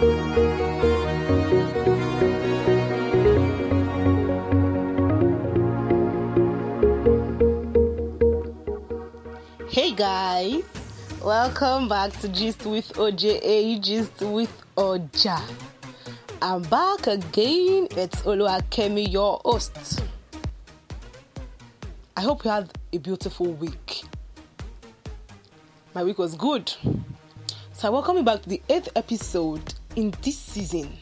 Hey guys, welcome back to Gist with OJA, Gist with Oja. I'm back again. It's Oluwakemi, your host. I hope you had a beautiful week. My week was good. So I welcome you back to the eighth episode in this season.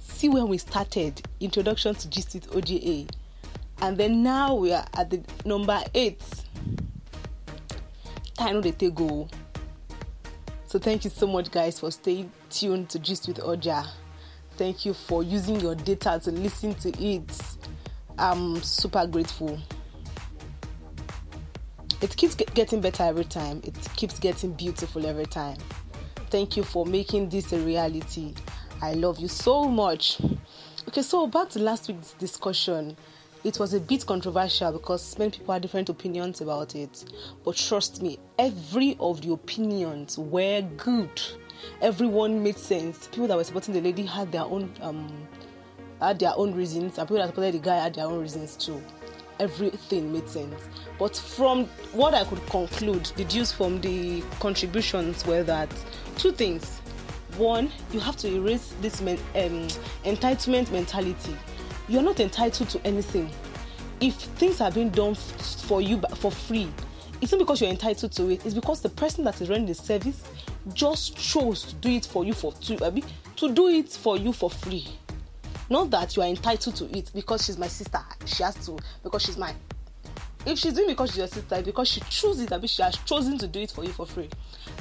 See where we started, introduction to Gist with OJA. And then now we are at the number eight. Know they take go. So thank you so much, guys, for staying tuned to Gist with Oja. Thank you for using your data to listen to it. I'm super grateful. It keeps getting better every time. It keeps getting beautiful every time. Thank you for making this a reality. I love you so much. Okay, so back to last week's discussion it was a bit controversial because many people had different opinions about it. But trust me, every of the opinions were good. Everyone made sense. People that were supporting the lady had their own um, had their own reasons, and people that supported the guy had their own reasons too. Everything made sense. But from what I could conclude, deduce from the contributions were that two things. One, you have to erase this men, um, entitlement mentality you're not entitled to anything. If things are being done for you for free, it's not because you're entitled to it. It's because the person that is running the service just chose to do it for you for I mean, to do it for you for free. Not that you are entitled to it because she's my sister. She has to because she's mine. If she's doing because she's your sister, because she chooses mean, she has chosen to do it for you for free.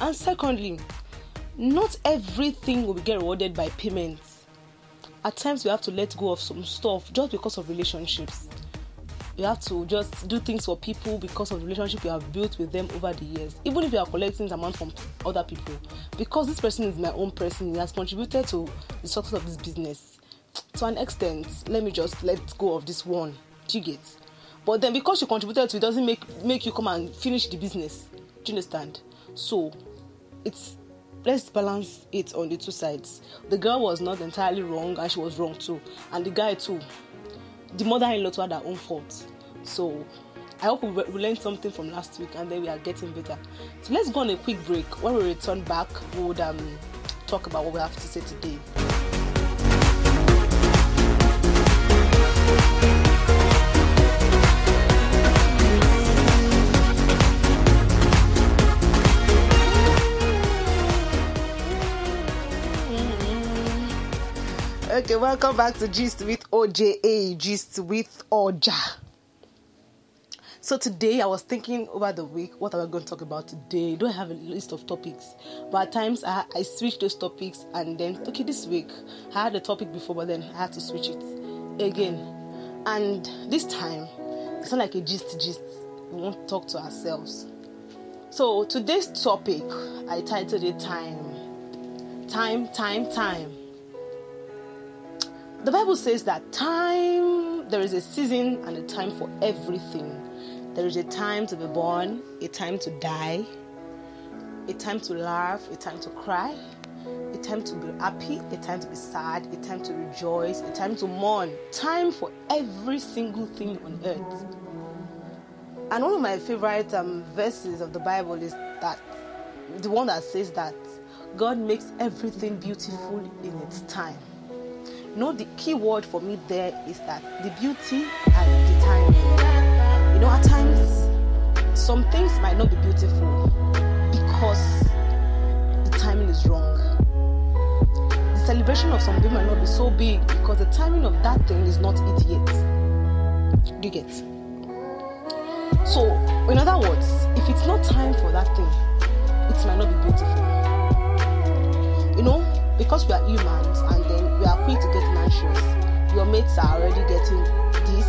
And secondly, not everything will get rewarded by payments at times we have to let go of some stuff just because of relationships you have to just do things for people because of the relationship you have built with them over the years even if you are collecting amount from other people because this person is my own person he has contributed to the success of this business to an extent let me just let go of this one do you get but then because you contributed to it doesn't make make you come and finish the business do you understand so it's let's balance it on the two sides. The girl was not entirely wrong and she was wrong too, and the guy too. The mother-in-law too had her own fault. So I hope we, we learned something from last week and then we are getting better. So let's go on a quick break. When we return back, we would um, talk about what we have to say today. Okay, welcome back to Gist with OJA, Gist with Oja. So today I was thinking over the week, what are we going to talk about today? I don't have a list of topics, but at times I, I switch those topics and then okay, this week I had a topic before, but then I had to switch it again. And this time it's not like a gist gist. We won't talk to ourselves. So today's topic I titled it time. Time, time, time the Bible says that time, there is a season and a time for everything. There is a time to be born, a time to die, a time to laugh, a time to cry, a time to be happy, a time to be sad, a time to rejoice, a time to mourn. Time for every single thing on earth. And one of my favorite um, verses of the Bible is that the one that says that God makes everything beautiful in its time. Know, the key word for me there is that the beauty and the timing. You know, at times, some things might not be beautiful because the timing is wrong. The celebration of something might not be so big because the timing of that thing is not it yet. Do you get? So, in other words, if it's not time for that thing, it might not be beautiful. You know, because we are humans and we are quick to get anxious. Your mates are already getting this,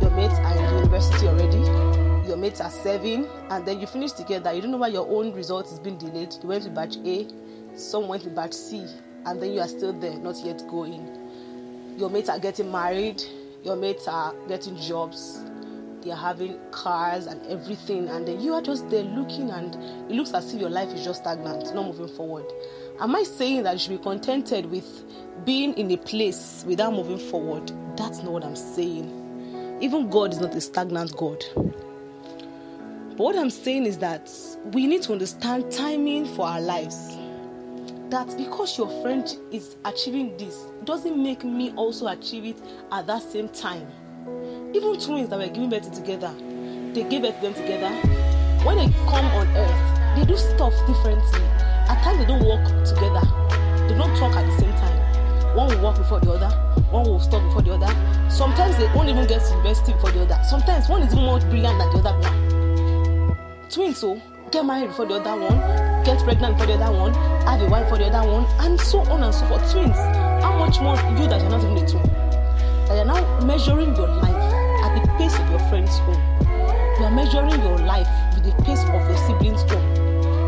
your mates are in university already, your mates are serving, and then you finish together. You don't know why your own result is being delayed. You went to batch A, some went to batch C, and then you are still there, not yet going. Your mates are getting married, your mates are getting jobs, they are having cars and everything, and then you are just there looking, and it looks as if your life is just stagnant, not moving forward. Am I saying that you should be contented with being in a place without moving forward? That's not what I'm saying. Even God is not a stagnant God. But what I'm saying is that we need to understand timing for our lives. That because your friend is achieving this doesn't make me also achieve it at that same time. Even twins that were giving birth together, they gave birth to them together. When they come on earth, they do stuff differently. At times they don't work together. They don't talk at the same time. One will walk before the other, one will stop before the other. Sometimes they won't even get to university before the other. Sometimes one is even more brilliant than the other one. Twins, so get married before the other one, get pregnant before the other one, have a wife for the other one, and so on and so forth. Twins, how much more you that you're not even a twin? That you're now measuring your life pace of your friend's home. You are measuring your life with the pace of your siblings' home.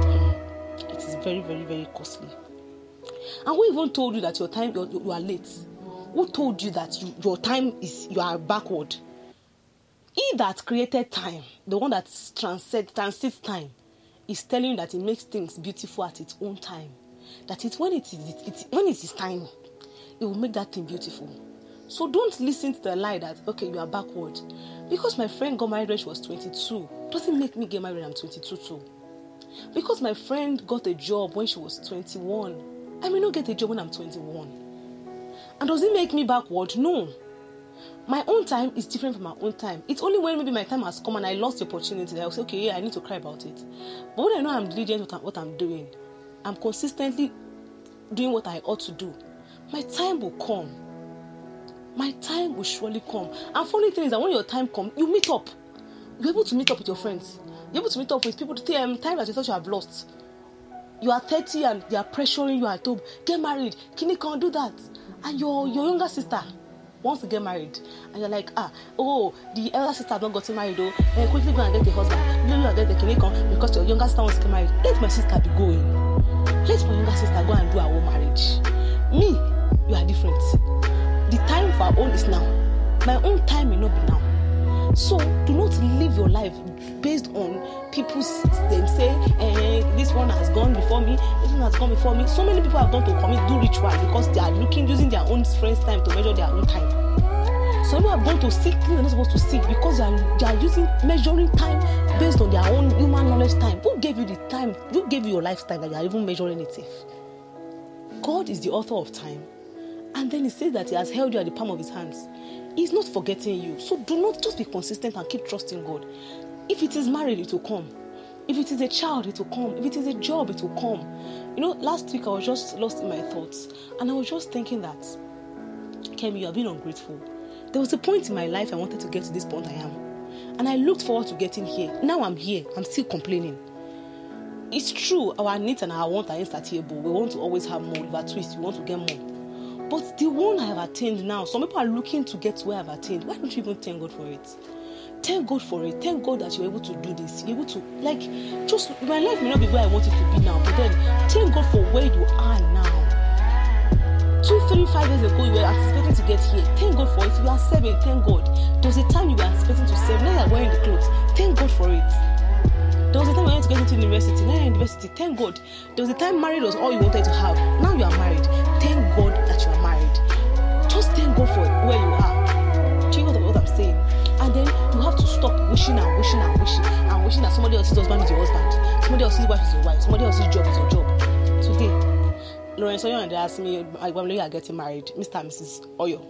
Hmm. It is very, very, very costly. And who even told you that your time you you are late? Who told you that you, your time is you are backward? He that created time, the one that transcends transcends time, is telling you that it makes things beautiful at its own time. That it's when it is it, it, when it is time, it will make that thing beautiful. So don't listen to the lie that okay you are backward. Because my friend got married when she was 22 doesn't make me get married when I'm 22 too. Because my friend got a job when she was 21, I may not get a job when I'm 21. And does it make me backward? No. My own time is different from my own time. It's only when maybe my time has come and I lost the opportunity that I'll say, okay, yeah, I need to cry about it. But when I know I'm diligent with what I'm doing, I'm consistently doing what I ought to do, my time will come. My time will surely come. And funny thing is that when your time comes, you meet up. You're able to meet up with your friends. You're able to meet up with people to um, time that you thought you have lost. You are 30 and they are pressuring you at home. Get married. Kini can't do that. And your your younger sister wants to get married. And you're like, ah, oh, the elder sister not gotten married though. And quickly go and get a husband. You know, get the kini con because your younger sister wants to get married. Let my sister be going. Let my younger sister go and do her own marriage. Me, you are different. The time for our own is now. My own time may not be now. So do not live your life based on people's them say, eh, this one has gone before me, this one has gone before me. So many people have gone to commit do ritual because they are looking using their own friends' time to measure their own time. Some people have gone to seek things they're not supposed to seek because they are, they are using measuring time based on their own human knowledge time. Who gave you the time? Who gave you your lifestyle that you are even measuring it with? God is the author of time. And then he says that he has held you at the palm of his hands. He's not forgetting you. So do not just be consistent and keep trusting God. If it is married, it will come. If it is a child, it will come. If it is a job, it will come. You know, last week I was just lost in my thoughts. And I was just thinking that, Kemi, you have been ungrateful. There was a point in my life I wanted to get to this point I am. And I looked forward to getting here. Now I'm here. I'm still complaining. It's true, our needs and our wants are insatiable. We want to always have more. If a twist, we want to get more. But the one I have attained now, some people are looking to get to where I've attained. Why don't you even thank God for it? Thank God for it. Thank God that you're able to do this. You're able to, like, just my life may not be where I want it to be now, but then thank God for where you are now. Two, three, five years ago, you were anticipating to get here. Thank God for it. You are serving. Thank God. There was a time you were anticipating to serve. Now you're wearing the clothes. Thank God for it. There was a time you wanted to get into university. Now you're in university. Thank God. There was a time married was all you wanted to have. Now you are married. Wishing and wishing and wishing and wishing that somebody else's husband is your husband, somebody else's wife is your wife, somebody else's job is your job. Today, Lawrence Oyor and they asked me, when you are getting married, Mr. and Mrs. Oyor,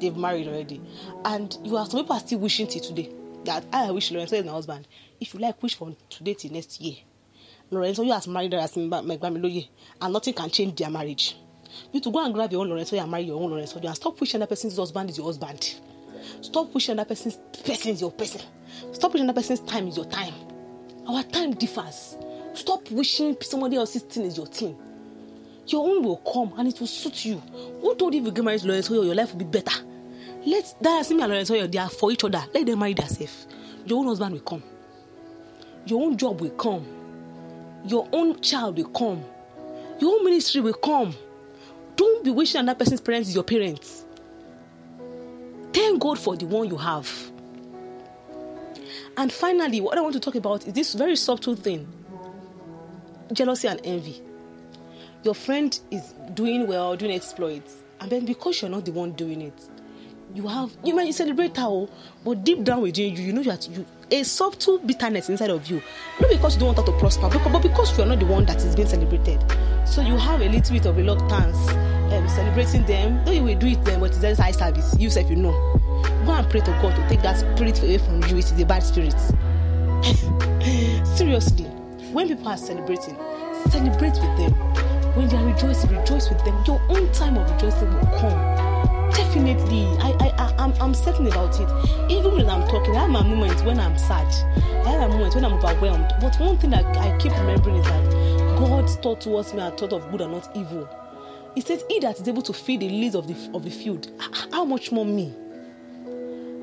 they've married already. And you are some people are still wishing till today that ah, I wish Lawrence Oyor is my husband. If you like, wish from today till next year. Lawrence Oyor has married her as my Gbamiloye, and nothing can change their marriage. You to go and grab your own Lawrence Oyor and marry your own Lawrence Oyor and stop wishing that person's husband is your husband. Stop wishing that person's person is your person. Stop wishing that person's time is your time. Our time differs. Stop wishing somebody else's thing is your thing. Your own will come and it will suit you. Who told you if you get married to Lawrence Oyor, your life will be better? Let me and Lawrence Oyor, they are for each other. Let them marry themselves. Your own husband will come. Your own job will come. Your own child will come. Your own ministry will come. Don't be wishing that person's parents is your parents. Thank God for the one you have. And finally, what I want to talk about is this very subtle thing jealousy and envy. Your friend is doing well, doing exploits, and then because you're not the one doing it, you have you might celebrate oh, but deep down within you, you know that you a subtle bitterness inside of you. Not because you don't want her to prosper, but because you are not the one that is being celebrated. So you have a little bit of reluctance um, celebrating them. Though you will do it then, but it's just high service. You say if you know. Go and pray to God to take that spirit away from you. It is a bad spirit. Seriously, when people are celebrating, celebrate with them. When they are rejoicing, rejoice with them. Your own time of rejoicing will come. Definitely, I, I, I, I'm, I'm certain about it. Even when I'm talking, I have my moments when I'm sad. I have my moments when I'm overwhelmed. But one thing that I keep remembering is that God's thought towards me are thought of good and not evil. He says, He that is able to feed the leaves of the, of the field, how much more me?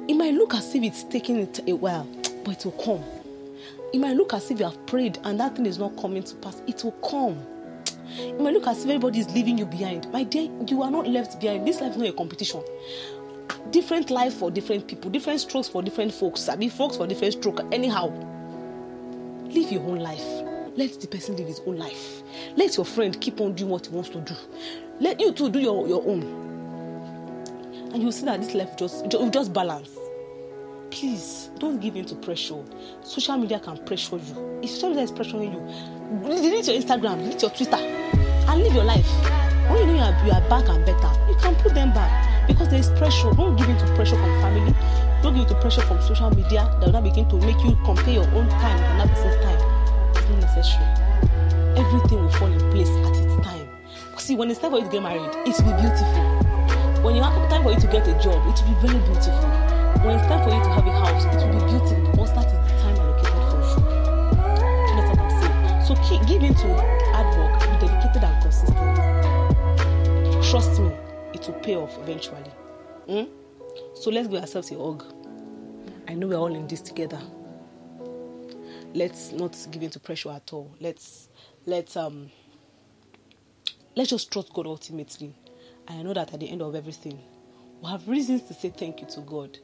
It might look as if it's taking it a while, but it will come. It might look as if you have prayed and that thing is not coming to pass. It will come. It might look as if everybody is leaving you behind. My dear, you are not left behind. This life is not a competition. Different life for different people, different strokes for different folks. I mean, folks for different strokes. Anyhow, live your own life. Let the person live his own life. Let your friend keep on doing what he wants to do. Let you too do your, your own and you'll see that this life just just balance. Please don't give in to pressure. Social media can pressure you. If social media is pressuring you, delete your Instagram, delete your Twitter, and live your life. When you know you are, you are back and better, you can put them back because there is pressure. Don't give in to pressure from family. Don't give in to pressure from social media that will not begin to make you compare your own time with another person's time. It's not necessary. Everything will fall in place at. See, when it's time for you to get married, it will be beautiful. When you have time for you to get a job, it will be very beautiful. When it's time for you to have a house, it will be beautiful because that is the time allocated for you. That's what I'm saying. So keep give into hard work, be dedicated and consistent. Trust me, it will pay off eventually. Mm? So let's give ourselves a hug. I know we're all in this together. Let's not give into pressure at all. Let's let's um let's just trust God ultimately I know that at the end of everything, we have reasons to say thank you to God.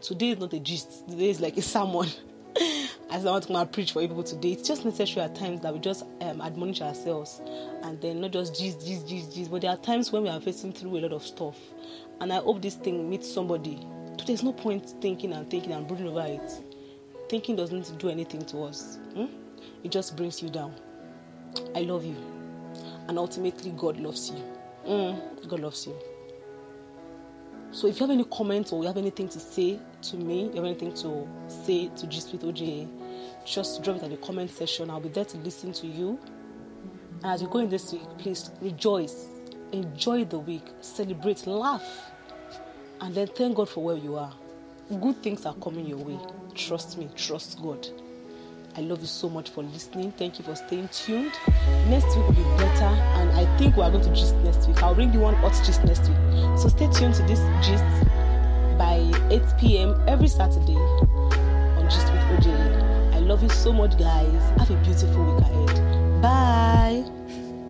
Today is not a gist, today is like a sermon. As I want to and preach for people today, it's just necessary at times that we just um, admonish ourselves and then not just gist, gist, gist, gist, but there are times when we are facing through a lot of stuff. And I hope this thing meets somebody. There's no point thinking and thinking and brooding over it. Thinking doesn't do anything to us, hmm? it just brings you down. I love you, and ultimately, God loves you. Mm, God loves you. So if you have any comments or you have anything to say to me, you have anything to say to Gist with OJ, just drop it at the comment section. I'll be there to listen to you. And as you go in this week, please rejoice, enjoy the week, celebrate, laugh, and then thank God for where you are. Good things are coming your way. Trust me, trust God. I love you so much for listening. Thank you for staying tuned. Next week will be better, and I think we are going to gist next week. I'll bring you one hot gist next week. So stay tuned to this gist by 8 p.m. every Saturday on Gist with OJ. I love you so much, guys. Have a beautiful week ahead. Bye.